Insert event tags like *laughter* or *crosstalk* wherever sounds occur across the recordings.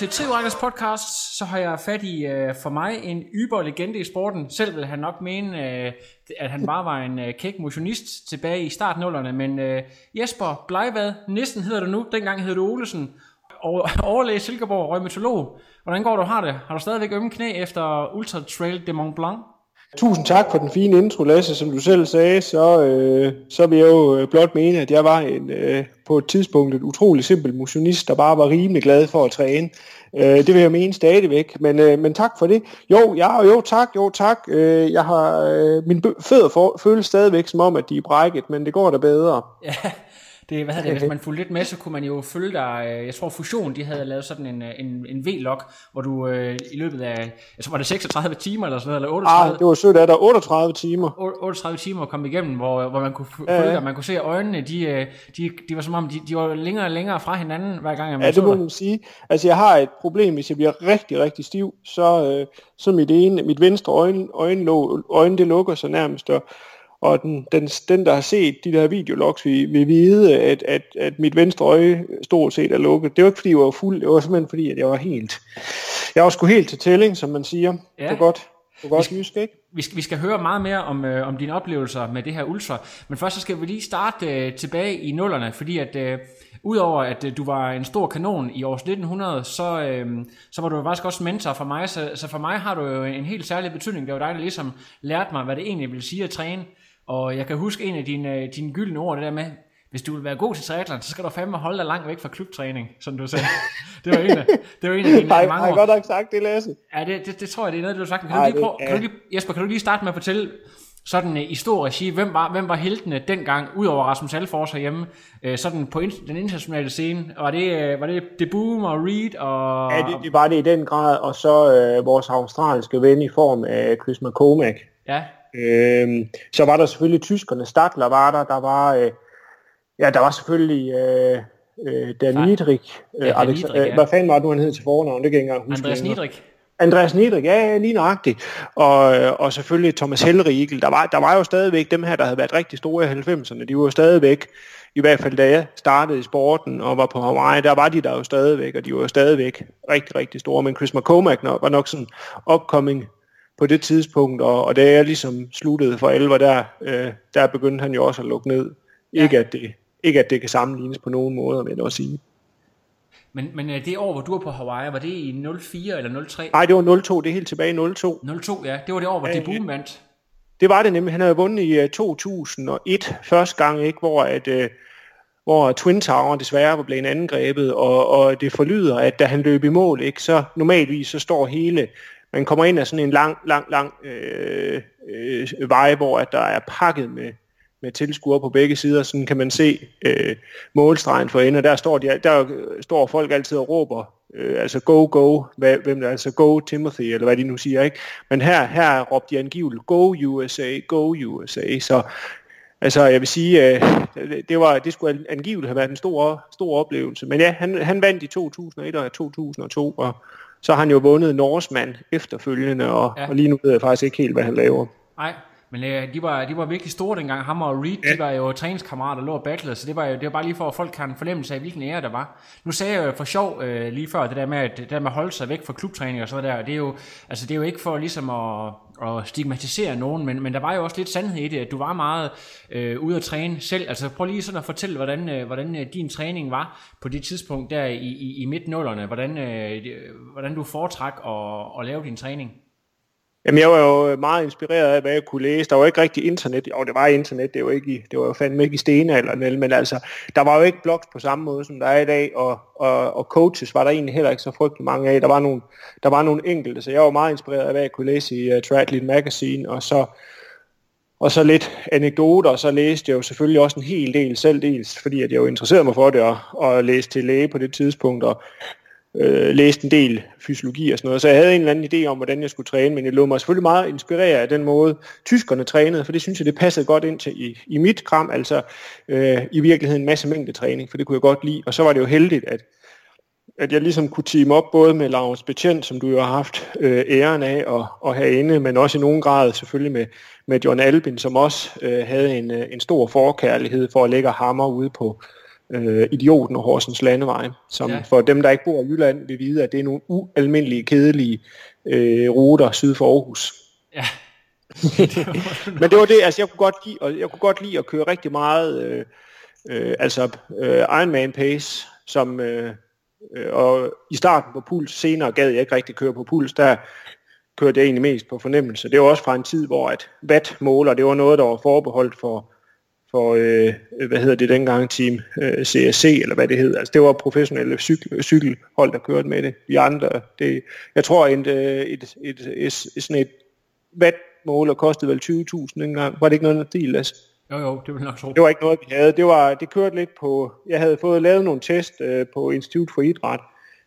Til Trivrækkers podcast. Så har jeg fat i uh, for mig en yber legende i sporten. Selv vil han nok mene, uh, at han bare var en uh, kæk motionist tilbage i startnullerne. Men uh, Jesper Bleivad, næsten hedder du nu, dengang hed du Olesen, og *laughs* overlæge Silkeborg, røgmetolog. Hvordan går du har det? Har du stadigvæk ømme knæ efter Ultra Trail de Mont Blanc? Tusind tak for den fine intro, Lasse. Som du selv sagde, så, øh, så vil jeg jo øh, blot mene, at jeg var en, øh, på et tidspunkt et utrolig simpel motionist, der bare var rimelig glad for at træne. Øh, det vil jeg mene stadigvæk, men, øh, men tak for det. Jo, ja, jo tak, jo tak. Øh, jeg har, øh, min fødder for, føles stadigvæk som om, at de er brækket, men det går da bedre. Ja, det, hvad hedder det, hvis *laughs* man fulgte lidt med, så kunne man jo følge dig, øh, jeg tror Fusion, de havde lavet sådan en, øh, en, en V-log, hvor du øh, i løbet af, jeg tror var det 36 timer eller sådan noget, eller 38? Ah, det var sødt af dig, 38 timer. 38 timer kom igennem, hvor, hvor man kunne følge ja, ja. dig, man kunne se at øjnene, de, øh, de, de var som om, de, de var længere og længere fra hinanden, hver gang man Ja, det må man sige. Altså jeg har et problem, hvis jeg bliver rigtig, rigtig stiv, så, øh, så mit ene, mit venstre øjne, øjne, øjne det lukker sig nærmest, og og den, den, den der har set de der videologs, vil, vil vide, at, at, at mit venstre øje stort set er lukket. Det var ikke fordi, jeg var fuld, det var simpelthen fordi, at jeg var helt, jeg var sgu helt til tælling, som man siger. Ja. Det var godt. Det var godt vi, skal, ikke? Vi skal, vi skal høre meget mere om, øh, om dine oplevelser med det her ultra, men først så skal vi lige starte øh, tilbage i nullerne, fordi at øh, udover at øh, du var en stor kanon i år 1900, så, øh, så var du faktisk også mentor for mig, så, så for mig har du jo en helt særlig betydning. Det var dig, der ligesom lærte mig, hvad det egentlig vil sige at træne. Og jeg kan huske en af dine, dine gyldne ord, det der med, hvis du vil være god til triathlon, så skal du fandme holde dig langt væk fra klubtræning, som du sagde. *laughs* Det var en af, det var en af dine Ej, mange ord. Har godt nok sagt det, Lasse? Ja, det, det, det, tror jeg, det er noget, du har sagt. Kan, Ej, du lige prøve, det, ja. kan du lige, Jesper, kan du lige starte med at fortælle sådan uh, i stor regi, hvem var, hvem var heltene dengang, udover Rasmus Alfors herhjemme, uh, sådan på den internationale scene? Var det, var det De Boom og Reed? Og... Ja, det, det var det i den grad, og så uh, vores australske ven i form af Chris McCormack. Ja, Øh, så var der selvfølgelig tyskerne, Stadler var der, der var, øh, ja, der var selvfølgelig øh, øh, Dan Niedrig, øh, ja, Alex, Niedrig, ja. hvad fanden var det nu, han hed til fornavn, det kan jeg ikke engang huske. Andreas Niedrig. Andreas Niedrig, ja, lige nøjagtigt. Og, og selvfølgelig Thomas Helrigel. Der var, der var jo stadigvæk dem her, der havde været rigtig store i 90'erne. De var jo stadigvæk, i hvert fald da jeg startede i sporten og var på Hawaii, der var de der jo stadigvæk, og de var jo stadigvæk rigtig, rigtig store. Men Chris McCormack var nok sådan upcoming på det tidspunkt, og, og da jeg ligesom sluttede for alvor der, øh, der begyndte han jo også at lukke ned. Ja. Ikke, at det, ikke at det kan sammenlignes på nogen måde, vil jeg også sige. Men, men øh, det år, hvor du var på Hawaii, var det i 04 eller 03? Nej, det var 02, det er helt tilbage i 02. 02, ja. Det var det år, hvor ja, Boom vandt. Det var det nemlig. Han havde vundet i 2001 øh, første gang, ikke, hvor at, uh, hvor Twin Tower desværre var blevet angrebet, og, og det forlyder, at da han løb i mål, ikke, så normalvis så står hele man kommer ind af sådan en lang, lang, lang øh, øh, vej, hvor at der er pakket med, med tilskuere på begge sider. Sådan kan man se øh, målstregen for enden, og der står, de, der står folk altid og råber, øh, altså go, go, hvad, hvem der, altså go Timothy, eller hvad de nu siger, ikke? Men her, her råbte de angiveligt, go USA, go USA, så Altså, jeg vil sige, øh, det, var, det skulle angiveligt have været en stor, stor oplevelse. Men ja, han, han vandt i 2001 og 2002, og så har han jo vundet Norseman efterfølgende, og, ja. og lige nu ved jeg faktisk ikke helt, hvad han laver. Nej, men øh, de, var, de var virkelig store dengang. Ham og Reed, ja. de var jo træningskammerater, lå og battlede, så det var jo det var bare lige for, at folk kan fornemmelse af, hvilken ære der var. Nu sagde jeg jo for sjov øh, lige før, det der, med, at, det der med at holde sig væk fra klubtræning og sådan der, det er jo, altså, det er jo ikke for ligesom at, at stigmatisere nogen, men, men der var jo også lidt sandhed i det, at du var meget øh, ude at træne selv. Altså prøv lige sådan at fortælle, hvordan, øh, hvordan øh, din træning var på det tidspunkt der i, i, i midt-nullerne, hvordan, øh, hvordan du foretræk at, at lave din træning. Jamen, jeg var jo øh, meget inspireret af, hvad jeg kunne læse. Der var ikke rigtig internet. Jo, det var internet. Det var, ikke i, det var jo fandme ikke i stenalderen, men altså, der var jo ikke blogs på samme måde, som der er i dag, og, og, og coaches var der egentlig heller ikke så frygtelig mange af. Der var nogle, der var nogle enkelte, så jeg var meget inspireret af, hvad jeg kunne læse i uh, Triathlete Magazine, og så, og så lidt anekdoter, og så læste jeg jo selvfølgelig også en hel del selv dels, fordi at jeg jo interesserede mig for det, og, og læste til læge på det tidspunkt, og øh, læste en del fysiologi og sådan noget, så jeg havde en eller anden idé om, hvordan jeg skulle træne, men jeg lå mig selvfølgelig meget inspirere af den måde, tyskerne trænede, for det synes jeg, det passede godt ind til i, i mit kram, altså øh, i virkeligheden en masse mængdetræning, for det kunne jeg godt lide, og så var det jo heldigt, at at jeg ligesom kunne team op både med Lars Betjent, som du jo har haft øh, æren af at, at have inde, men også i nogen grad selvfølgelig med, med John Albin, som også øh, havde en, øh, en stor forkærlighed for at lægge hammer ude på, øh, Idioten og Horsens Landevej, som ja. for dem, der ikke bor i Jylland, vil vide, at det er nogle ualmindelige, kedelige øh, ruter syd for Aarhus. Ja. *laughs* Men det var det, altså jeg kunne godt lide, og jeg kunne godt lide at køre rigtig meget, øh, øh, altså øh, Ironman pace, som, øh, øh, og i starten på puls, senere gad jeg ikke rigtig køre på puls, der kørte jeg egentlig mest på fornemmelse. Det var også fra en tid, hvor at wattmåler, det var noget, der var forbeholdt for for, øh, hvad hedder det dengang, team øh, CSC, eller hvad det hed. Altså det var professionelle cykel, cykelhold, der kørte med det. Vi andre, det, jeg tror, et, øh, et, et, et, et, sådan et wattmåler kostede vel 20.000 dengang. Var det ikke noget af det, Lasse? Jo, jo, det vil nok tro. Det var ikke noget, vi havde. Det, var, det kørte lidt på... Jeg havde fået lavet nogle test øh, på Institut for Idræt,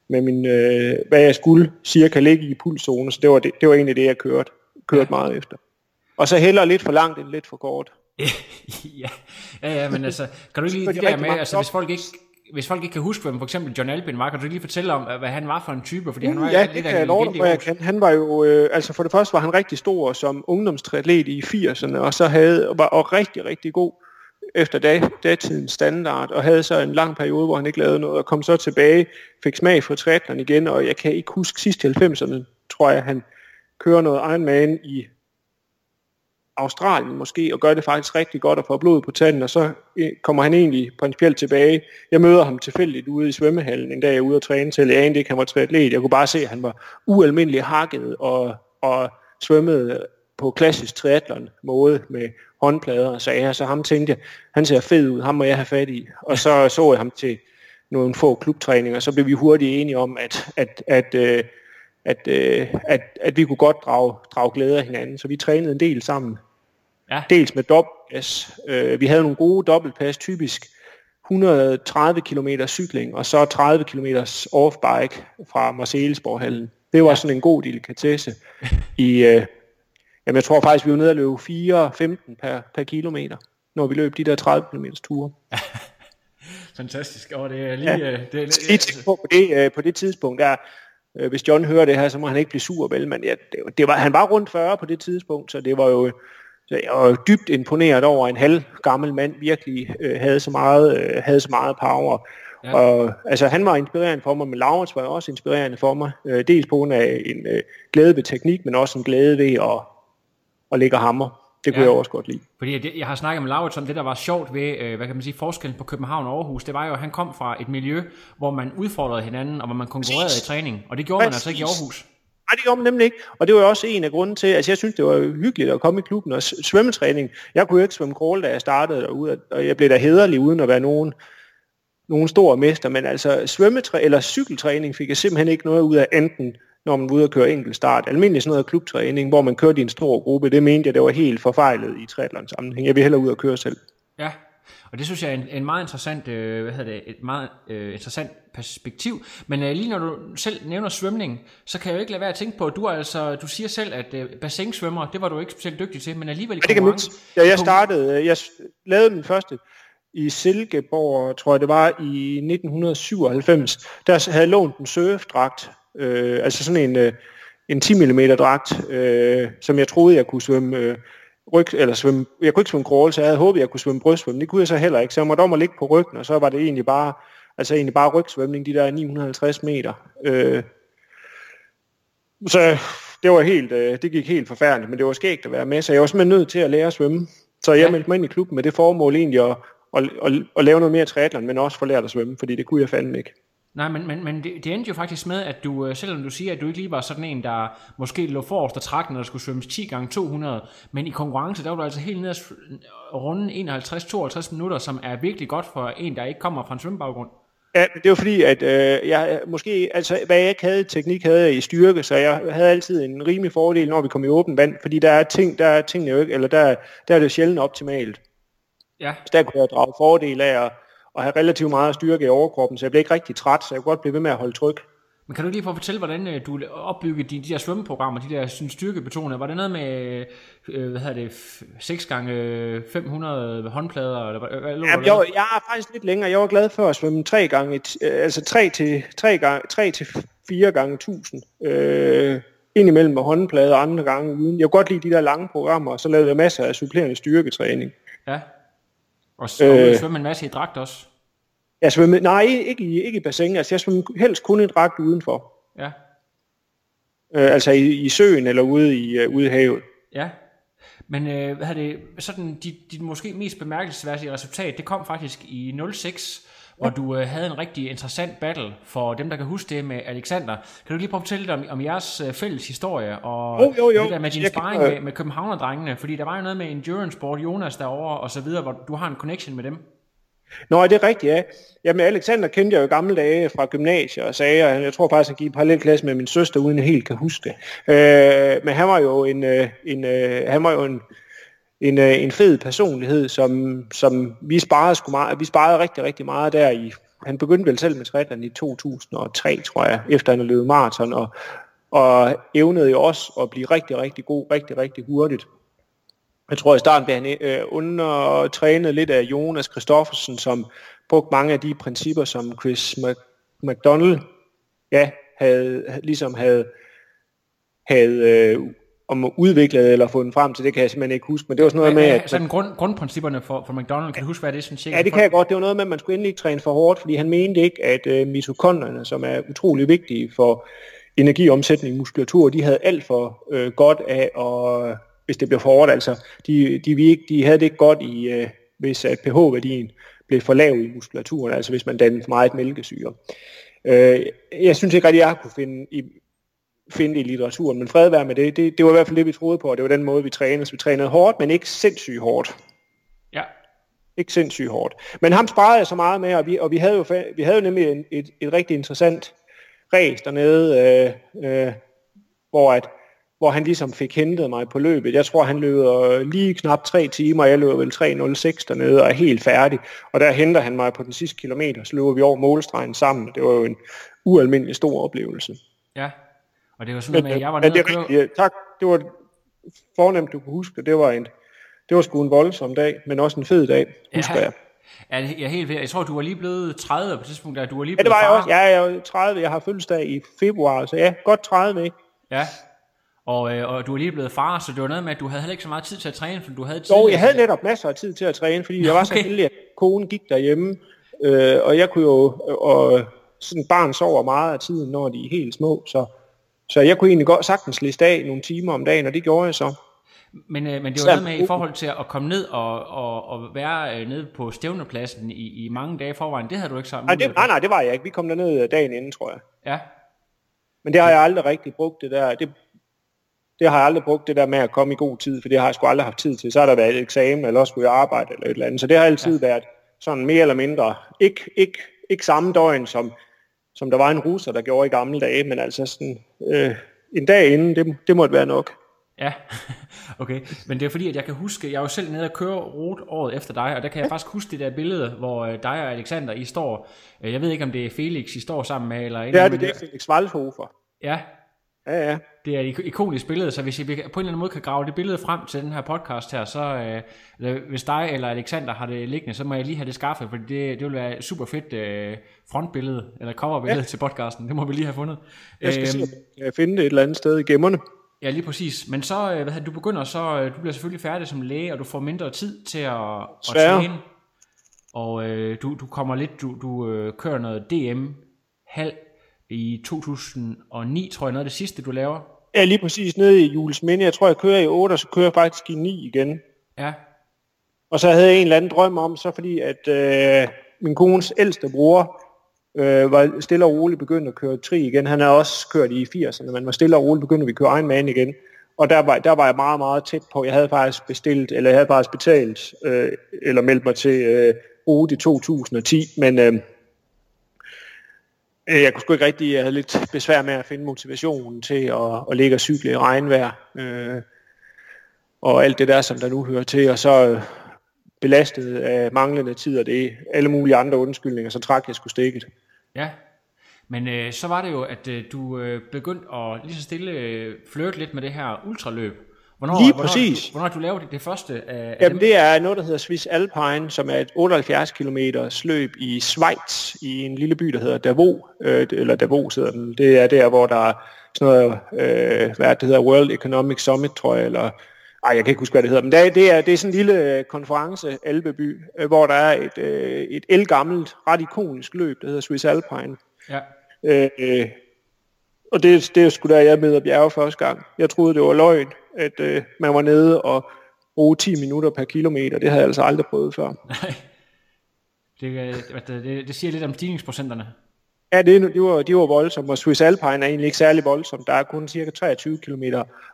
med min, øh, hvad jeg skulle cirka ligge i pulszone, så det var, det, det var egentlig det, jeg kørte, kørte ja. meget efter. Og så heller lidt for langt end lidt for kort. *laughs* ja, ja, ja, men altså, kan du ikke lige det der med, altså hvis folk ikke, hvis folk ikke kan huske, hvem for eksempel John Albin var, kan du lige fortælle om, hvad han var for en type? Fordi han var ja, lidt det kan jeg love dig, jeg kan. Han var jo, øh, altså for det første var han rigtig stor som ungdomstrætlet i 80'erne, og så havde, var og rigtig, rigtig god efter dag, datidens standard, og havde så en lang periode, hvor han ikke lavede noget, og kom så tilbage, fik smag for triathlon igen, og jeg kan ikke huske sidst i 90'erne, tror jeg, han kører noget Ironman i Australien måske, og gør det faktisk rigtig godt og får blod på tanden, og så øh, kommer han egentlig principielt tilbage. Jeg møder ham tilfældigt ude i svømmehallen en dag, jeg er ude at træne til. Jeg anede ikke, han var triatlet. Jeg kunne bare se, at han var ualmindelig hakket og, og svømmede på klassisk triathlon måde med håndplader og sager. Så ham tænkte jeg, han ser fed ud, ham må jeg have fat i. Og så så jeg ham til nogle få klubtræninger, så blev vi hurtigt enige om, at, at, at, øh, at, at, at, at vi kunne godt drage, drage glæde af hinanden. Så vi trænede en del sammen Ja. Dels med dobbeltpas. Øh, vi havde nogle gode dobbeltpas, typisk 130 km cykling, og så 30 km offbike fra Marseillesborghallen. Det var ja. sådan en god delikatesse i, øh, jamen jeg tror faktisk, vi var nede at løbe 4-15 per, per kilometer, når vi løb de der 30 km ture. *laughs* Fantastisk. Og det er lige... Ja. Øh, det er, lige på, på, det, øh, på det tidspunkt, der, øh, hvis John hører det her, så må han ikke blive sur, vel? Men ja, det, det var, han var rundt 40 på det tidspunkt, så det var jo så jeg var dybt imponeret over, at en halv gammel mand virkelig øh, havde, så meget, øh, havde så meget power. Ja. Og, altså, han var inspirerende for mig, men Laurens var også inspirerende for mig. Øh, dels på grund af en øh, glæde ved teknik, men også en glæde ved at, at lægge hammer. Det kunne ja. jeg også godt lide. Fordi det, jeg har snakket med Laurits om det, der var sjovt ved, øh, hvad kan man sige, forskellen på København og Aarhus, det var jo, at han kom fra et miljø, hvor man udfordrede hinanden, og hvor man konkurrerede Præcis. i træning. Og det gjorde Præcis. man altså ikke i Aarhus. Nej, det gjorde man nemlig ikke. Og det var også en af grunden til, at altså jeg synes, det var hyggeligt at komme i klubben og svømmetræning. Jeg kunne jo ikke svømme crawl, da jeg startede derude, og jeg blev da hederlig uden at være nogen, nogen stor mester. Men altså svømmetræ eller cykeltræning fik jeg simpelthen ikke noget ud af enten når man var ude og køre enkelt start. Almindelig sådan noget klubtræning, hvor man kørte i en stor gruppe, det mente jeg, det var helt forfejlet i triathlon sammenhæng. Jeg vil hellere ud og køre selv. Ja, og det synes jeg er en, en meget interessant, øh, hvad hedder det, et meget øh, interessant perspektiv. Men øh, lige når du selv nævner svømning, så kan jeg jo ikke lade være at tænke på, at du, altså, du siger selv, at øh, bassinsvømmer, det var du ikke specielt dygtig til, men alligevel i ja, det kan ja, jeg startede, øh, jeg lavede den første i Silkeborg, tror jeg det var, i 1997. Der havde jeg lånt en surfdragt, øh, altså sådan en, øh, en 10 mm dragt, øh, som jeg troede, jeg kunne svømme øh, ryg, eller svømme, jeg kunne ikke svømme crawl, så jeg havde håbet, jeg kunne svømme brystsvømme. Det kunne jeg så heller ikke, så jeg måtte om at ligge på ryggen, og så var det egentlig bare, altså egentlig bare rygsvømning, de der 950 meter. Øh, så det var helt, øh, det gik helt forfærdeligt, men det var skægt at være med, så jeg var simpelthen nødt til at lære at svømme. Så jeg ja. meldte mig ind i klubben med det formål egentlig at, at, at, at lave noget mere triathlon, men også få lært at svømme, fordi det kunne jeg fandme ikke. Nej, men, men, men det, det endte jo faktisk med, at du, øh, selvom du siger, at du ikke lige var sådan en, der måske lå forrest og trak, når der skulle svømmes 10 gange 200, men i konkurrence, der var du altså helt nede at runde 51-52 minutter, som er virkelig godt for en, der ikke kommer fra en svømmebaggrund. Ja, det var fordi, at øh, jeg måske, altså hvad jeg ikke havde teknik, havde jeg i styrke, så jeg havde altid en rimelig fordel, når vi kom i åben vand, fordi der er ting, der er tingene jo ikke, eller der, der er det sjældent optimalt. Ja. Så der kunne jeg drage fordel af at, at have relativt meget styrke i overkroppen, så jeg blev ikke rigtig træt, så jeg kunne godt blive ved med at holde tryk. Men kan du lige prøve at fortælle, hvordan øh, du opbyggede de, de der svømmeprogrammer, de der sådan, styrkebetonede? Var det noget med, øh, hvad hedder det, 6 gange 500 håndplader? Eller, hvad, hvad, Jamen, jeg, jeg er faktisk lidt længere. Jeg var glad for at svømme 3 gange, øh, altså 3 til, 3 gange, 3 til 4 gange 1000. Øh, indimellem med håndplader, andre gange uden. Jeg kunne godt lide de der lange programmer, og så lavede jeg masser af supplerende styrketræning. Ja. Og så øh, svømme en masse i dragt også. Jeg svømmede, nej, ikke i, ikke i bassin. Altså, jeg svømmede helst kun i dragt udenfor. Ja. Øh, altså i, i søen eller ude i, uh, ude i havet. Ja. Men øh, hvad det, sådan, dit, dit måske mest bemærkelsesværdige resultat, det kom faktisk i 06, hvor du øh, havde en rigtig interessant battle for dem, der kan huske det med Alexander. Kan du lige prøve at fortælle lidt om, om jeres øh, fælles historie, og jo, jo, jo. det der med din sparring kan... med, med Københavner-drengene, fordi der var jo noget med endurance sport, Jonas derovre og så videre, hvor du har en connection med dem. Nå, det er rigtigt, ja. Jamen, Alexander kendte jeg jo gamle dage fra gymnasiet og sagde, at jeg tror faktisk, han gik i parallelklasse med min søster, uden jeg helt kan huske. Øh, men han var jo en, øh, en, øh, han var jo en, en, øh, en fed personlighed, som, som vi sparede sgu meget, vi sparede rigtig, rigtig meget der i, han begyndte vel selv med triathlon i 2003, tror jeg, efter han havde løbet maraton, og, og evnede jo også at blive rigtig, rigtig god, rigtig, rigtig hurtigt. Jeg tror i starten blev han øh, undertrænet lidt af Jonas Kristoffersen, som brugte mange af de principper, som Chris McDonald ja, havde, ligesom havde, havde øh, om udviklet eller fundet frem til, det kan jeg simpelthen ikke huske, men det var sådan noget med... At, sådan grund, grundprincipperne for, for McDonald, kan du huske, hvad det er sådan cirka? Ja, det kan jeg godt. Det var noget med, at man skulle endelig træne for hårdt, fordi han mente ikke, at øh, mitokondrierne, som er utrolig vigtige for energiomsætning i muskulatur, de havde alt for øh, godt af at hvis det blev for hårdt. Altså, de, de, de, de havde det ikke godt, i, øh, hvis at pH-værdien blev for lav i muskulaturen, altså hvis man dannede for meget mælkesyre. Øh, jeg synes ikke rigtig, at jeg kunne finde, i, finde det i litteraturen, men fred være med det. det. Det var i hvert fald det, vi troede på, og det var den måde, vi trænede. Så vi trænede hårdt, men ikke sindssygt hårdt. Ja. Ikke sindssygt hårdt. Men ham sparede jeg så meget med, og vi, og vi havde jo, vi havde jo nemlig en, et, et rigtig interessant race dernede, øh, øh, hvor at hvor han ligesom fik hentet mig på løbet. Jeg tror, han løber lige knap tre timer, jeg løber vel 3.06 dernede og er helt færdig. Og der henter han mig på den sidste kilometer, så løber vi over målstregen sammen. Det var jo en ualmindelig stor oplevelse. Ja, og det var sådan noget med, at jeg var nede det er rigtigt, ja, Tak, det var fornemt, du kunne huske. Det var en, det var sgu en voldsom dag, men også en fed dag, husker ja. jeg. Ja, jeg er helt ved. Jeg tror, du var lige blevet 30 på tidspunkt, da du var lige blevet Ja, det var far. jeg også. Ja, jeg er 30. Jeg har fødselsdag i februar, så ja, godt 30, ikke? Ja, og, øh, og du er lige blevet far, så det var noget med, at du havde heller ikke så meget tid til at træne, for du havde tid. Jo, jeg havde netop masser af tid til at træne, fordi jeg var okay. så heldig, at konen gik derhjemme, øh, og jeg kunne jo, og sådan barn sover meget af tiden, når de er helt små, så, så jeg kunne egentlig godt sagtens liste af nogle timer om dagen, og det gjorde jeg så. Men, øh, men det var noget med i forhold til at komme ned og, og, og være øh, nede på stævnepladsen i, i mange dage forvejen, det havde du ikke sammen nej, det, nej, nej, det var jeg ikke. Vi kom derned dagen inden, tror jeg. Ja. Men det har jeg aldrig rigtig brugt det der. Det, det har jeg aldrig brugt det der med at komme i god tid, for det har jeg sgu aldrig haft tid til. Så har der været et eksamen, eller også skulle jeg arbejde eller et eller andet. Så det har altid ja. været sådan mere eller mindre, ikke, ikke, ikke samme døgn, som, som der var en russer, der gjorde i gamle dage, men altså sådan øh, en dag inden, det, det måtte være nok. Ja, *laughs* okay. Men det er fordi, at jeg kan huske, jeg var selv nede og køre rute året efter dig, og der kan jeg faktisk huske det der billede, hvor øh, dig og Alexander, I står, øh, jeg ved ikke, om det er Felix, I står sammen med, eller... Ja, det, det er Felix Waldhofer. Ja, Ja, ja. Det er et ikonisk billede, så hvis I på en eller anden måde kan grave det billede frem til den her podcast her, så øh, hvis dig eller Alexander har det liggende, så må jeg lige have det skaffet, for det, det vil være et super fedt øh, frontbillede, eller coverbillede ja. til podcasten. Det må vi lige have fundet. Jeg skal æm, se, jeg finde det et eller andet sted i gemmerne. Ja, lige præcis. Men så, øh, hvad, du begynder så, øh, du bliver selvfølgelig færdig som læge, og du får mindre tid til at, at træne. Og øh, du, du kommer lidt, du, du øh, kører noget DM halv i 2009, tror jeg, noget af det sidste, du laver. Ja, lige præcis nede i Jules Minde. Jeg tror, jeg kører i 8, og så kører jeg faktisk i 9 igen. Ja. Og så havde jeg en eller anden drøm om, så fordi at øh, min kones ældste bror, øh, var stille og roligt begyndt at køre tri igen. Han har også kørt i 80'erne, men var stille og roligt begyndt at køre Ironman igen. Og der var, der var jeg meget, meget tæt på. Jeg havde faktisk bestilt, eller jeg havde faktisk betalt, øh, eller meldt mig til øh, rute i 2010, men øh, Øh, jeg kunne sgu ikke rigtig, jeg havde lidt besvær med at finde motivationen til at, at ligge og cykle i regnvejr, øh, og alt det der, som der nu hører til, og så øh, belastet af manglende tid og det alle mulige andre undskyldninger, så trak jeg sgu stikket. Ja, men øh, så var det jo, at øh, du øh, begyndte at lige så stille øh, flirte lidt med det her ultraløb. Hvornår, lige præcis. Hvornår, hvornår du lavede det, det første af, Jamen, dem? det er noget, der hedder Swiss Alpine, som er et 78 km løb i Schweiz, i en lille by, der hedder Davos, øh, eller Davos hedder den. Det er der, hvor der er sådan noget, øh, hvad det hedder, World Economic Summit, tror jeg, eller ej, jeg kan ikke huske, hvad det hedder, men det er, det er, det er sådan en lille øh, konference, Alpeby, øh, hvor der er et, øh, et elgammelt, ret ikonisk løb, der hedder Swiss Alpine. Ja. Øh, øh, og det, det er sgu da, jeg med at bjerge første gang. Jeg troede, det var løgn, at øh, man var nede og bruge 10 minutter per kilometer. Det havde jeg altså aldrig prøvet før. *laughs* Nej. Det, det, det, det siger lidt om stigningsprocenterne. Ja, det, det var, de var voldsomme, og Swiss Alpine er egentlig ikke særlig voldsom. Der er kun cirka 23 km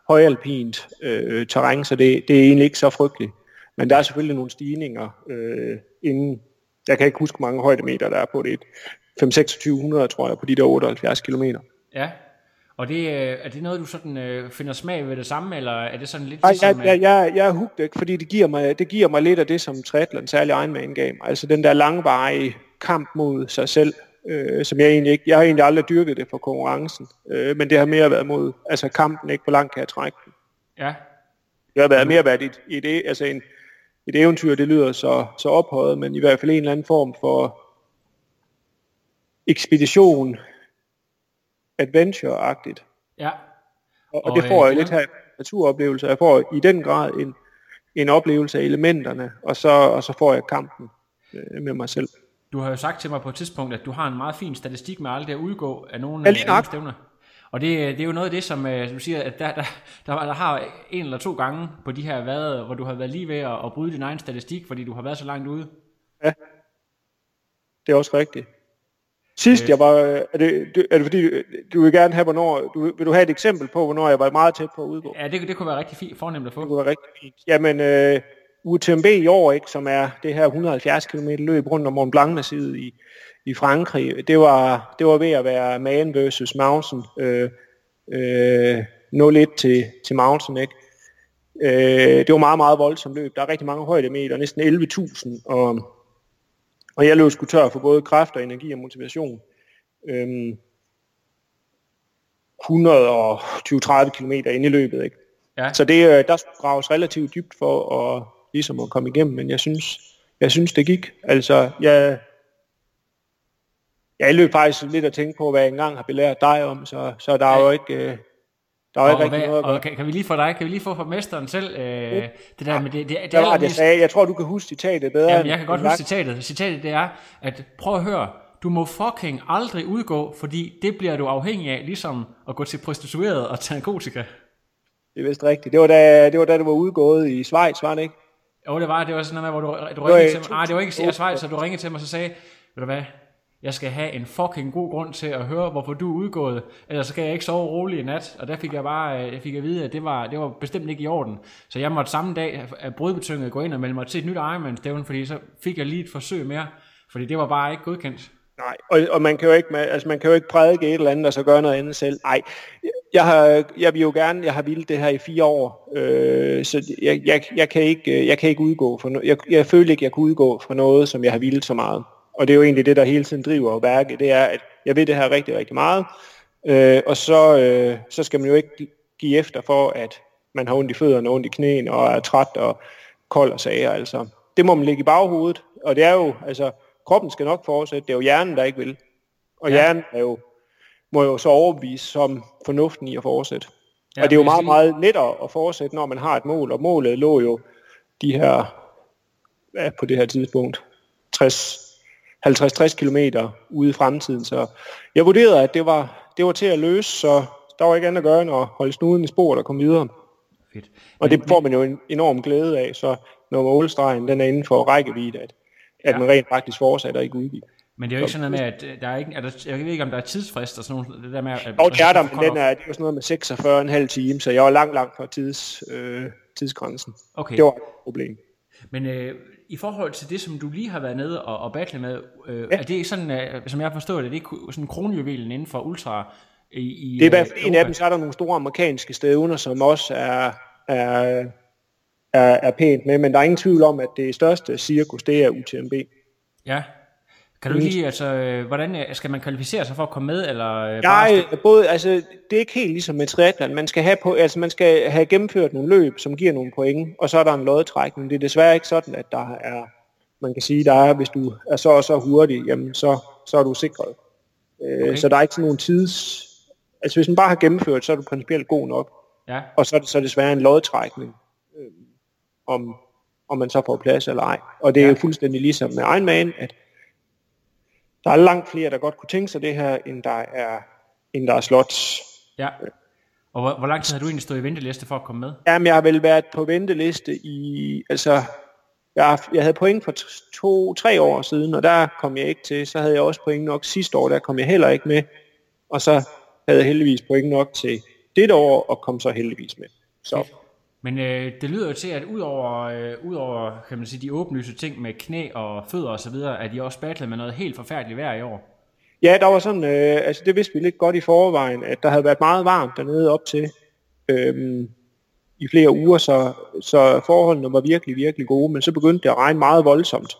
højalpint øh, terræn, så det, det er egentlig ikke så frygteligt. Men der er selvfølgelig nogle stigninger øh, inden, jeg kan ikke huske, hvor mange højdemeter der er på det. 5-2600, tror jeg, på de der 78 km. Ja, og det, øh, er det noget, du sådan øh, finder smag ved det samme, eller er det sådan lidt Nej, ligesom, jeg, jeg, jeg, jeg er hugt ikke, fordi det giver, mig, det giver mig lidt af det, som triathlon, særlig Ironman gav mig. Altså den der langvarige kamp mod sig selv, øh, som jeg egentlig ikke, jeg har egentlig aldrig dyrket det for konkurrencen, øh, men det har mere været mod, altså kampen ikke, hvor langt kan jeg trække den. Ja. Det har været mere været et, et, altså en, et eventyr, det lyder så, så ophøjet, men i hvert fald en eller anden form for ekspedition, adventure-agtigt. Ja. Og, og det får jeg øh, lidt her naturoplevelser. Jeg får i den grad en, en oplevelse af elementerne, og så, og så får jeg kampen øh, med mig selv. Du har jo sagt til mig på et tidspunkt, at du har en meget fin statistik med aldrig at udgå af nogle ja, lige af stævner. Og det, det er jo noget af det, som øh, du siger, at der, der, der, der har en eller to gange på de her været, hvor du har været lige ved at, at bryde din egen statistik, fordi du har været så langt ude. Ja, det er også rigtigt. Sidst øh. jeg var, er det, er det fordi, du vil gerne have, hvornår, du, vil du have et eksempel på, hvornår jeg var meget tæt på at udgå? Ja, det, det kunne være rigtig fint, fornemt at få. Det kunne være rigtig fint. Jamen, øh, UTMB i år, ikke, som er det her 170 km løb rundt om Mont blanc i, i Frankrig, det var, det var ved at være Man versus Mountain. Øh, øh, 0-1 til, til Mountain, ikke? Øh, det var meget, meget voldsomt løb. Der er rigtig mange højdemeter, næsten 11.000, og, og jeg løb sgu tør for både kraft og energi og motivation. Øh, 120-30 km ind i løbet, ikke? Ja. Så det, øh, der skulle graves relativt dybt for at, ligesom at komme igennem, men jeg synes, jeg synes det gik. Altså, jeg, jeg løb faktisk lidt at tænke på, hvad jeg engang har belært dig om, så, så der er jo ikke... Der er og, ikke rigtig noget og kan, kan, vi lige få dig, kan vi lige få fra mesteren selv, øh, ja. det der med det, det, det, det er, jeg, sagde, jeg tror, du kan huske citatet bedre. Jamen, jeg kan godt huske citatet. Citatet det er, at prøv at høre, du må fucking aldrig udgå, fordi det bliver du afhængig af, ligesom at gå til prostitueret og tage narkotika. Det er vist rigtigt. Det var da, det var da du var udgået i Schweiz, var det ikke? Jo, det var, det var sådan noget med, hvor du, du ringede til mig. Nej, det var ikke i Schweiz, så du ringede til mig og så sagde, ved du hvad, jeg skal have en fucking god grund til at høre, hvorfor du er udgået, ellers så kan jeg ikke sove roligt i nat. Og der fik jeg bare øh, jeg fik at vide, at det var, det var bestemt ikke i orden. Så jeg måtte samme dag af brødbetynget gå ind og melde mig til et nyt Ironman-stævn, fordi så fik jeg lige et forsøg mere, fordi det var bare ikke godkendt. Nej, og, og man, kan jo ikke, altså man kan jo ikke prædike et eller andet, og så gøre noget andet selv. Nej, jeg, har, jeg vil jo gerne, jeg har vildt det her i fire år, øh, så jeg, jeg, jeg, kan ikke, øh, jeg kan ikke udgå for noget. Jeg, jeg føler ikke, jeg kan udgå for noget, som jeg har vildt så meget. Og det er jo egentlig det, der hele tiden driver værket, det er, at jeg ved det her rigtig, rigtig meget, øh, og så, øh, så skal man jo ikke give efter for, at man har ondt i fødderne, ondt i knæene, og er træt og kold og sager. Altså. Det må man lægge i baghovedet, og det er jo, altså, kroppen skal nok fortsætte, det er jo hjernen, der ikke vil. Og ja. hjernen er jo, må jo så overbevise som fornuften i at fortsætte. Ja, og det er jo meget, meget lettere at fortsætte, når man har et mål, og målet lå jo de her, ja, på det her tidspunkt, 60, 50-60 kilometer ude i fremtiden. Så jeg vurderede, at det var, det var til at løse, så der var ikke andet at gøre end at holde snuden i sporet og komme videre. Fedt. Og det får man jo en enorm glæde af, så når målstregen den er inden for rækkevidde, at, at ja. man rent faktisk fortsætter ikke udgive. Men det er jo ikke sådan noget med, at øh, der er ikke, er der, jeg ved ikke, om der er tidsfrist og sådan noget, det der med... At, Jo, det er der, men den er, det er jo sådan noget med 46,5 timer, så jeg var langt, langt fra tids, øh, tidsgrænsen. Okay. Det var et problem. Men øh, i forhold til det, som du lige har været nede og, og battle med, øh, ja. er det sådan, øh, som jeg forstår det, er det ikke sådan kronjuvelen inden for ultra i, i Det er i hvert øh, fald en af dem, så er der nogle store amerikanske stævner, som også er, er, er, er pænt med, men der er ingen tvivl om, at det største cirkus, det er UTMB. Ja. Kan du lige, altså, øh, hvordan øh, skal man kvalificere sig for at komme med, eller øh, bare... Nej, både, altså, det er ikke helt ligesom med triathlon. Man skal have, på, altså, man skal have gennemført nogle løb, som giver nogle point, og så er der en lodtrækning. Det er desværre ikke sådan, at der er, man kan sige, der er, hvis du er så og så hurtig, jamen så, så er du sikret. Okay. Så der er ikke sådan nogen tids... Altså hvis man bare har gennemført, så er du principielt god nok. Ja, Og så er det så desværre en lodtrækning, øh, om, om man så får plads eller ej. Og det er Ja. jo fuldstændig ligesom med Ironman, at der er langt flere, der godt kunne tænke sig det her, end der er, end der er slots. ja. Og hvor, hvor lang tid har du egentlig stået i venteliste for at komme med? Jamen, jeg har vel været på venteliste i, altså, jeg, jeg havde point for t- to, tre år siden, og der kom jeg ikke til. Så havde jeg også point nok sidste år, der kom jeg heller ikke med. Og så havde jeg heldigvis point nok til dette år, og kom så heldigvis med. Så men øh, det lyder jo til, at udover, øh, udover kan man sige, de åbenlyse ting med knæ og fødder osv., at de også battlet med noget helt forfærdeligt vejr i år. ja, der var sådan, øh, altså det vidste vi lidt godt i forvejen, at der havde været meget varmt dernede op til øh, i flere uger, så, så forholdene var virkelig, virkelig gode, men så begyndte det at regne meget voldsomt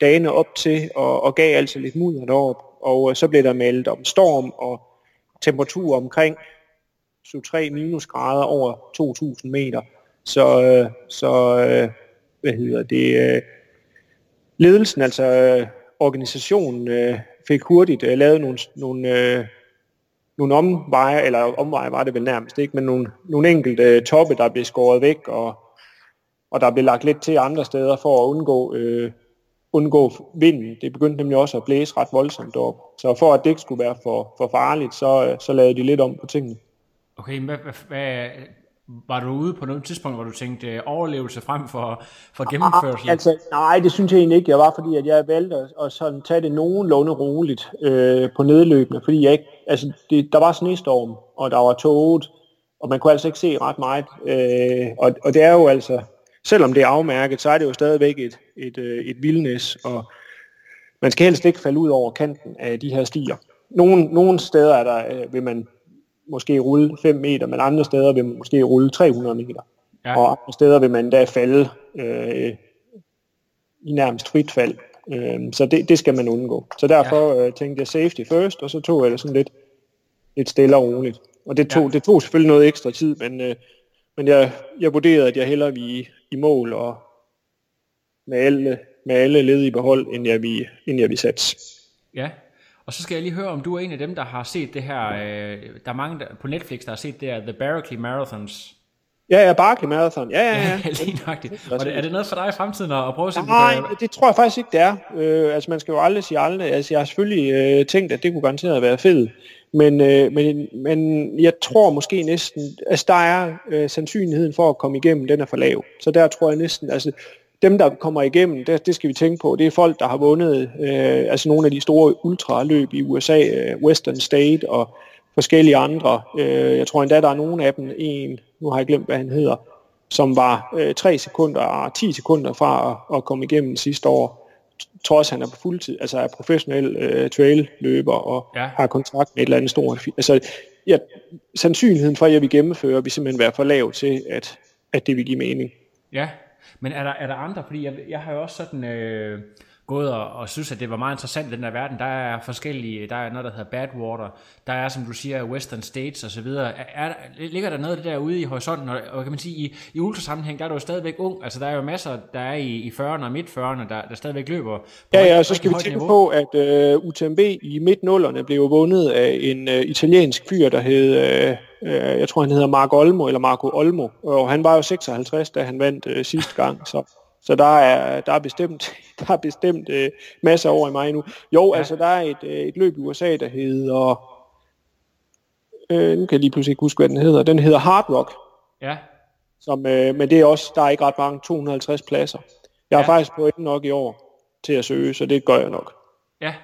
dagene op til, og, og gav altså lidt mudder derop, og øh, så blev der meldt om storm og temperatur omkring 7-3 minusgrader over 2.000 meter. Så, øh, så øh, hvad hedder det, øh, ledelsen, altså øh, organisationen, øh, fik hurtigt øh, lavet nogle, nogle, øh, nogle omveje, eller omveje var det vel nærmest ikke, men nogle, nogle enkelte øh, toppe, der blev skåret væk, og, og der blev lagt lidt til andre steder for at undgå, øh, undgå vinden. Det begyndte nemlig også at blæse ret voldsomt op. Så for at det ikke skulle være for, for farligt, så, øh, så lavede de lidt om på tingene. Okay, men hvad, hvad, hvad, var du ude på noget tidspunkt, hvor du tænkte øh, overlevelse frem for, for gennemførsel? Altså, nej, det synes jeg egentlig ikke. Jeg var, fordi at jeg valgte at, at sådan tage det nogenlunde roligt øh, på nedløbene, fordi jeg ikke, altså, det, der var snestorm, og der var tåget, og man kunne altså ikke se ret meget. Øh, og, og det er jo altså, selvom det er afmærket, så er det jo stadigvæk et, et, øh, et vildnæs, og man skal helst ikke falde ud over kanten af de her stier. Nogle, nogle steder er der, øh, vil man måske rulle 5 meter, men andre steder vil man måske rulle 300 meter. Ja. Ja. Og andre steder vil man da falde øh, i nærmest frit fald. Øh, så det, det skal man undgå. Så derfor øh, tænkte jeg safety first, og så tog jeg det sådan lidt, lidt stille og roligt. Og det tog, Ja. ja. det tog selvfølgelig noget ekstra tid, men, øh, men jeg, jeg vurderede, at jeg hellere ville i, i mål og med alle, med alle led i behold, end jeg ville, end jeg ville satse. Ja, og så skal jeg lige høre, om du er en af dem, der har set det her, øh, der er mange der, på Netflix, der har set det her The Barrackley Marathons. Ja, ja, Barkley Marathon. Ja, ja, ja. *laughs* lige nøjagtigt. Og det, er det noget for dig i fremtiden at, at prøve at se, Nej, kan- det tror jeg faktisk ikke, det er. Øh, altså, man skal jo aldrig sige aldrig. Altså, jeg har selvfølgelig øh, tænkt, at det kunne garanteret være fedt. Men, øh, men, men jeg tror måske næsten, altså der er øh, sandsynligheden for at komme igennem, den er for lav. Så der tror jeg næsten, altså dem der kommer igennem, det, det skal vi tænke på, det er folk, der har vundet øh, altså nogle af de store ultraløb i USA, øh, Western State og forskellige andre. Øh, jeg tror endda, der er nogle af dem, en, nu har jeg glemt, hvad han hedder, som var øh, 3 sekunder og 10 sekunder fra at, at komme igennem sidste år. Trods han er på fuldtid, altså er professionel øh, trail-løber og Ja. har kontrakt med et eller andet stort. Altså, ja, sandsynligheden for, at jeg vil gennemføre, vil simpelthen være for lav til, at, at det vil give mening. Ja, men er der, er der andre, fordi jeg, jeg har jo også sådan øh, gået og, og synes, at det var meget interessant, den der verden. Der er forskellige, der er noget, der hedder Badwater, der er, som du siger, Western States og så videre. Er, er, ligger der noget af det der ude i horisonten, og, og kan man sige, i, i ultrasammenhæng, der er du jo stadigvæk ung, altså der er jo masser, der er i, i 40'erne og midt-40'erne, der, der stadigvæk løber. Ja, ja, og så skal vi tænke niveau. på, at øh, UTMB i midt-nullerne blev vundet af en øh, italiensk fyr, der hed, øh, øh, jeg tror han hedder Marco Olmo, eller Marco Olmo, og han var jo 56, da han vandt øh, sidste gang, så, så der er, der er bestemt, *laughs* der er bestemt øh, masser over i mig nu. Jo, ja. altså der er et, øh, et løb i USA, der hedder, øh, nu kan jeg lige pludselig ikke huske, hvad den hedder, den hedder Hard Rock, Ja, som, øh, men det er også, der er ikke ret mange, 250 pladser. Jeg har Ja. faktisk point nok i år til at søge, så det gør jeg nok. ja.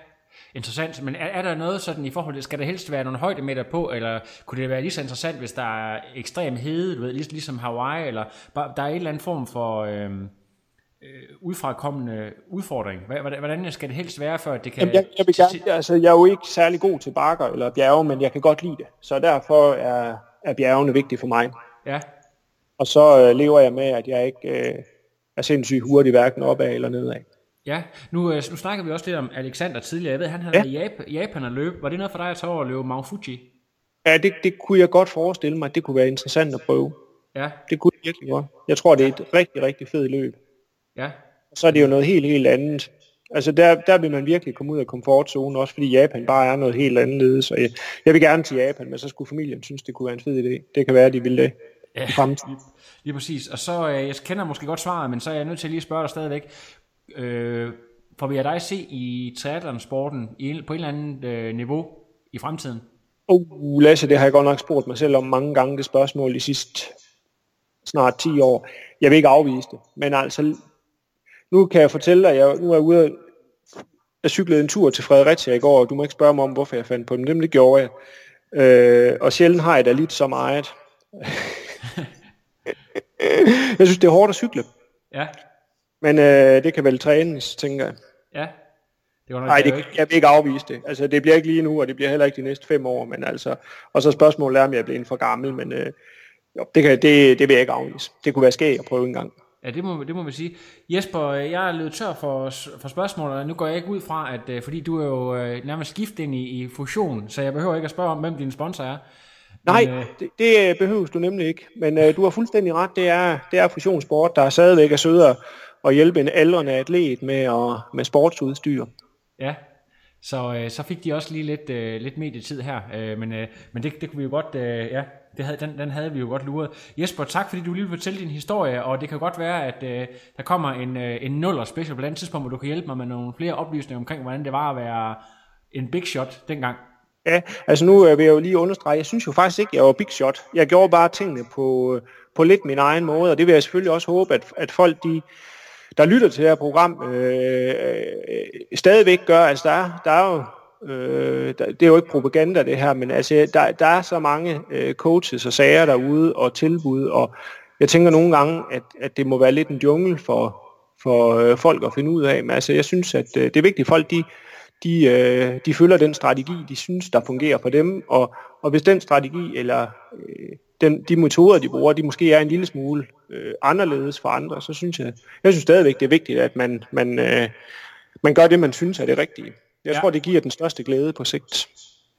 interessant. Men er, er der noget sådan i forhold til, skal der helst være nogle højdemeter på, eller kunne det være lige så interessant, hvis der er ekstrem hede, du ved, ligesom, Hawaii, eller der er en eller anden form for... Øh, øh, udfrakommende udfordring? Hvordan skal det helst være, for at det kan... Jamen, jeg, jeg, vil gerne, altså, jeg er jo ikke særlig god til bakker eller bjerge, men jeg kan godt lide det. Så derfor er, er bjergene vigtige for mig. Ja. Og så øh, lever jeg med, at jeg ikke øh, er sindssygt hurtig hverken opad eller nedad. Ja, nu, øh, nu snakker vi også lidt om Alexander tidligere. Jeg ved, han havde ja. i Japan, at løbe. Var det noget for dig at tage over og løbe Mount Fuji? Ja, det, det kunne jeg godt forestille mig. Det kunne være interessant at prøve. Ja. Det kunne jeg virkelig godt. Jeg tror, det er et rigtig, rigtig fedt løb. Ja. Så er det jo noget helt, helt andet. Altså der, der vil man virkelig komme ud af komfortzonen, også fordi Japan bare er noget helt andet. Så jeg, jeg vil gerne til Japan, men så skulle familien synes, det kunne være en fed idé. Det kan være, at de vil det ja, i fremtiden. Lige, præcis. Og så, øh, jeg kender måske godt svaret, men så er jeg nødt til lige at spørge dig stadigvæk. Øh, får vi af dig se i triathlon-sporten på et eller andet øh, niveau i fremtiden? Uh, Lasse, det har jeg godt nok spurgt mig selv om mange gange, det spørgsmål de sidste snart 10 år. Jeg vil ikke afvise det, men altså nu kan jeg fortælle dig, at jeg nu er ude at cykle en tur til Fredericia i går, og du må ikke spørge mig om, hvorfor jeg fandt på dem. Det, det gjorde jeg. Øh, og sjældent har jeg da lidt så meget. *laughs* jeg synes, det er hårdt at cykle. Ja. Men øh, det kan vel trænes, tænker jeg. Ja. Det var Nej, det, ikke. jeg vil ikke afvise det. Altså, det bliver ikke lige nu, og det bliver heller ikke de næste fem år. Men altså, og så spørgsmålet er, om jeg bliver for gammel, men øh, jo, det, kan, det, det vil jeg ikke afvise. Det kunne være skægt at prøve en gang. Ja, det må, det må vi sige. Jesper, jeg er løbet tør for, for spørgsmål, og nu går jeg ikke ud fra, at øh, fordi du er jo øh, nærmest skiftet ind i, i fusion, så jeg behøver ikke at spørge om, hvem din sponsor er. Nej, Men, øh, det, det behøver du nemlig ikke. Men øh, du har fuldstændig ret. Det er, det er fusionssport, der er stadigvæk er sødere at hjælpe en aldrende atlet med, at, med sportsudstyr. Ja, så, øh, så fik de også lige lidt, øh, lidt medietid her. Øh, men øh, men det, det kunne vi jo godt, øh, ja, det havde, den, den havde vi jo godt luret. Jesper, tak fordi du lige vil fortælle din historie, og det kan godt være, at øh, der kommer en, øh, en nuller special på den tidspunkt, hvor du kan hjælpe mig med nogle flere oplysninger omkring, hvordan det var at være en big shot dengang. Ja, altså nu øh, vil jeg jo lige understrege, jeg synes jo faktisk ikke, jeg var big shot. Jeg gjorde bare tingene på, øh, på lidt min egen måde, og det vil jeg selvfølgelig også håbe, at, at folk, de, der lytter til det her program, øh, øh, øh stadigvæk gør. Altså der er, der er jo Øh, det er jo ikke propaganda det her, men altså, der, der er så mange øh, coaches og sager derude og tilbud, og jeg tænker nogle gange, at, at det må være lidt en jungle for, for øh, folk at finde ud af. Men altså, jeg synes, at øh, det er vigtigt, at folk de, de, øh, de følger den strategi, de synes, der fungerer for dem, og, og hvis den strategi eller øh, den, de metoder, de bruger, de måske er en lille smule øh, anderledes for andre, så synes jeg, jeg synes stadigvæk, det er vigtigt, at man, man, øh, man gør det, man synes er det rigtige. Jeg ja. tror, det giver den største glæde på sigt.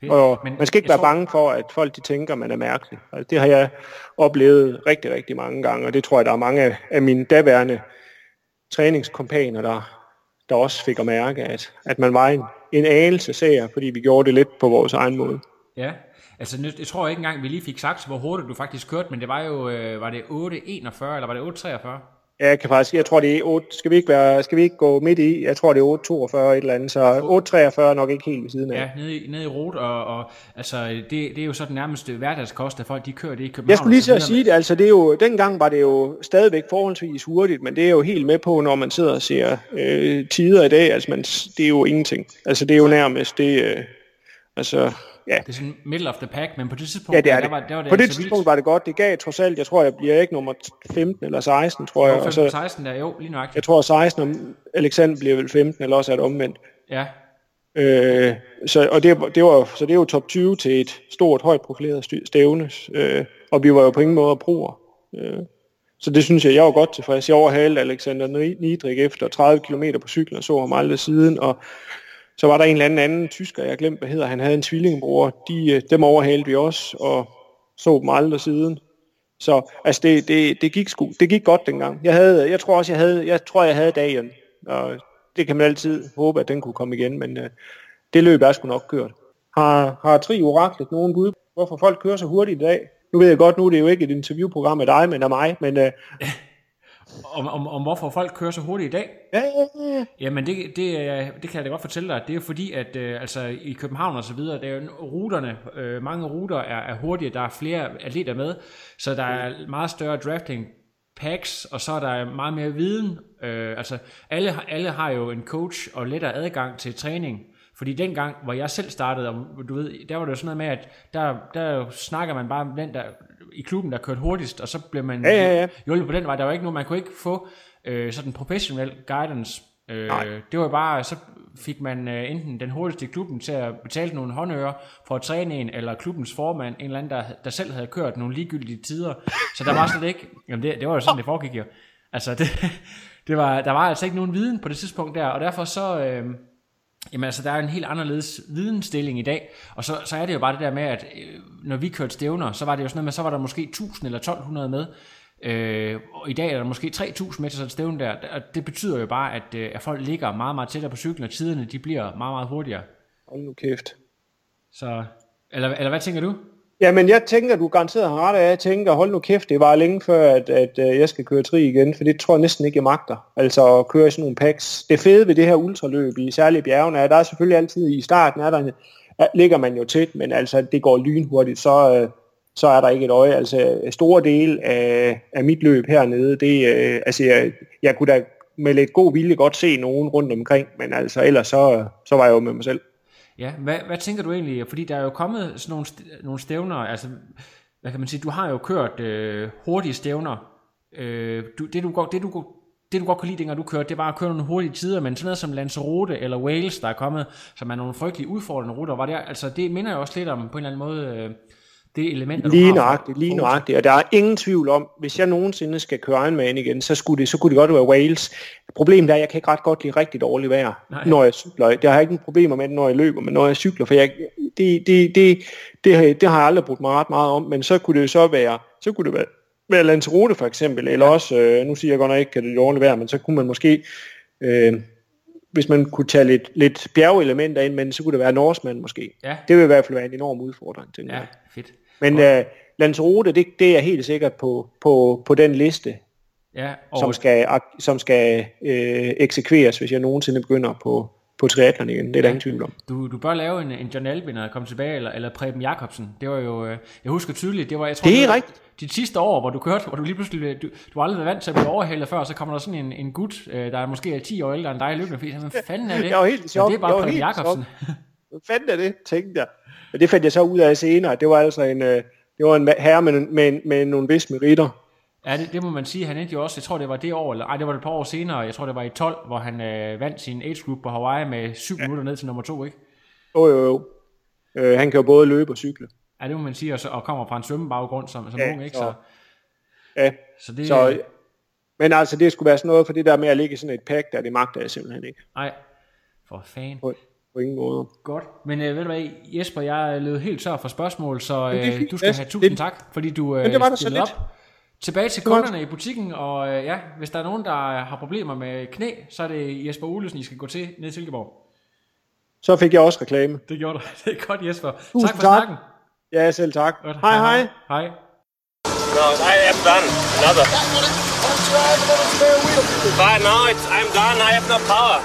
Og Men man skal ikke være tror... bange for, at folk de tænker, man er mærkelig. Altså, det har jeg oplevet rigtig, rigtig mange gange, og det tror jeg, der er mange af mine daværende træningskompaner, der, der også fik at mærke, at, at man var en, en anelse sager, fordi vi gjorde det lidt på vores egen måde. Ja, altså jeg tror ikke engang, vi lige fik sagt, hvor hurtigt du faktisk kørte, men det var jo, øh, var det 8.41 eller var det 8.43? Ja, jeg kan faktisk, jeg tror det er 8, skal vi ikke, være, skal vi ikke gå midt i, jeg tror det er 8.42 et eller andet, så 8.43 er nok ikke helt ved siden af. Ja, nede i, nede i rot, og, og altså, det, det er jo så den nærmeste hverdagskost, at folk de kører det i København. Jeg skulle lige så at sige det, altså det er jo, dengang var det jo stadigvæk forholdsvis hurtigt, men det er jo helt med på, når man sidder og ser øh, tider i dag, altså man, det er jo ingenting. Altså det er jo nærmest det, øh, altså ja. Det er sådan middle of the pack, men på det tidspunkt, ja, det er det. Der var, der var det På det tidspunkt vildt. var det godt. Det gav trods alt, jeg tror, jeg bliver ikke nummer 15 eller 16, tror jeg. 15, 16 der, jo, lige nok. Jeg tror 16, om Alexander bliver vel 15, eller også er det omvendt. Ja. Øh, så, og det, det var, så det er jo top 20 til et stort, højt profileret stævne, øh, og vi var jo på ingen måde bruger. Øh, så det synes jeg, jeg var godt tilfreds. Jeg overhalede Alexander Nidrik efter 30 km på cyklen og så ham aldrig siden, og så var der en eller anden anden tysker, jeg glemte, hvad hedder, han havde en tvillingebror, de, øh, dem overhalede vi også, og så dem aldrig siden. Så altså det, det, det, gik sku, det gik godt dengang. Jeg, havde, jeg tror også, jeg havde, jeg tror, jeg havde dagen, og det kan man altid håbe, at den kunne komme igen, men uh, det løb er sgu nok kørt. Har, har Tri Oraklet nogen bud hvorfor folk kører så hurtigt i dag? Nu ved jeg godt, nu er det jo ikke et interviewprogram af dig, men af mig, men uh, *laughs* om, om, om hvorfor folk kører så hurtigt i dag? Ja, ja, ja. Jamen det, det, det kan jeg da godt fortælle dig. Det er fordi, at øh, altså, i København og så videre, der er jo ruterne, øh, mange ruter er, er hurtige, der er flere atleter med, så der er meget større drafting packs, og så er der meget mere viden. Øh, altså alle, alle har jo en coach og lettere adgang til træning, Fordi dengang, hvor jeg selv startede, og du ved, der var det jo sådan noget med, at der, der snakker man bare om den der, i klubben, der kørte hurtigst, og så blev man Ja, ja, ja. hjulpet på den vej. Der var ikke nogen, man kunne ikke få øh, sådan professionel guidance. Øh, Nej. det var bare, så fik man øh, enten den hurtigste i klubben til at betale nogle håndører for at træne en, eller klubbens formand, en eller anden, der, der selv havde kørt nogle ligegyldige tider. Så der var slet ikke, jamen det, det var jo sådan, det foregik jo. Altså, det, *laughs* det var, der var altså ikke nogen viden på det tidspunkt der, og derfor så, øh, jamen altså, der er en helt anderledes vidensstilling i dag, og så, så er det jo bare det der med, at øh, når vi kørte stævner, så var det jo sådan noget med, så var der måske 1000 eller 1200 med, Øh, og i dag er der måske 3.000 meter sådan et stævne der, og det betyder jo bare, at, øh, at folk ligger meget, meget tættere på cyklen, og tiderne de bliver meget, meget hurtigere. Hold nu kæft. Så, eller, eller hvad tænker du? Jamen, jeg tænker, du garanteret har ret af. Jeg tænker, hold nu kæft, det var længe før, at, at øh, jeg skal køre tri igen, for det tror jeg næsten ikke, jeg magter. Altså at køre i sådan nogle packs. Det fede ved det her ultraløb i særlige bjergene er, at der er selvfølgelig altid i starten, er der, ligger man jo tæt, men altså det går lynhurtigt, så, øh, så er der ikke et øje. Altså store del af, af mit løb hernede, det, øh, altså jeg, jeg kunne da med lidt god vilje godt se nogen rundt omkring, men altså ellers så, så var jeg jo med mig selv. Ja, hvad, hvad tænker du egentlig? Fordi der er jo kommet sådan nogle, nogle stævner, altså, hvad kan man sige, du har jo kørt øh, hurtige stævner. Øh, du, det, du godt, det, du, det du godt kunne lide, dengang du kørte, det var at køre nogle hurtige tider, men sådan noget som Lanzarote eller Wales, der er kommet, som er nogle frygtelige udfordrende ruter, var det, altså, det minder jo også lidt om på en eller anden måde øh, det element, Lige nøjagtigt, lige nøjagtigt. Og der er ingen tvivl om, hvis jeg nogensinde skal køre Ironman igen, så, skulle det, så kunne det godt være Wales. Problemet er, at jeg kan ikke ret godt lide rigtig dårligt vejr, Nej. Når jeg cykler. Jeg har ikke nogen problemer med det, når jeg løber, men når jeg cykler, for jeg, det, det, det, det, har, det har jeg aldrig brugt mig ret meget om, men så kunne det jo så være, så kunne det være, være Lanzarote for eksempel, eller også, øh, nu siger jeg godt nok ikke, at det er dårligt vejr, men så kunne man måske, øh, hvis man kunne tage lidt, lidt bjergelementer ind, men så kunne det være Norseman måske. Ja. Det vil i hvert fald være en enorm udfordring, tænker Ja, jeg. fedt. Men øh, Lanzarote, det, det er helt sikkert på, på, på den liste, Ja, og, som skal, som skal øh, eksekveres, hvis jeg nogensinde begynder på, på triathlon igen. Det er der ingen tvivl om. Du, du bør lave en, en John Albin og komme tilbage, eller, eller Preben Jacobsen. Det var jo, øh, jeg husker tydeligt, det var, jeg tror, Det er var rigtigt. De sidste år, hvor du kørte, hvor du lige pludselig, du, du har aldrig været vant til at blive overhalet før, så kommer der sådan en, en gut, øh, der er måske er 10 år ældre end dig, løbende, fordi hvad fanden er det? Jeg var helt chok. Det er bare Preben Jacobsen. *laughs* Hvad fanden er det, tænkte jeg. Men det fandt jeg så ud af senere. Det var altså en, øh, det var en herre med, med, med nogle vis meritter. Ja, det, det, må man sige. Han endte jo også, jeg tror det var det år, eller ej, det var et par år senere, jeg tror det var i 12, hvor han øh, vandt sin age group på Hawaii med 7 ja. minutter ned til nummer 2, ikke? Jo, jo, jo. Øh, han kan jo både løbe og cykle. Ja, det må man sige, og, så, og kommer fra en svømmebaggrund som, som Ja, ung, ikke? så- Så, Ja, så det, så, men altså, det skulle være sådan noget for det der med at ligge i sådan et pack, der det magter jeg simpelthen ikke. nej, for fan. På, ingen måde. Godt. Men øh, ved du hvad, Jesper, jeg er løbet helt tør for spørgsmål, så det øh, fint, du skal have tusind Det- tak, fordi du øh, Men det var da så stillede lidt. op. Tilbage til kunderne i butikken, og øh, ja, hvis der er nogen, der har problemer med knæ, så er det Jesper Olesen, I skal gå til ned i Silkeborg. Så fik jeg også reklame. Det gjorde du. *laughs* Det er godt, Jesper. Tusind tak for tak. snakken. Ja, selv tak. Godt. Hej, hej. Hej. No, I am done. Another. But now it's, I'm done. I have no power.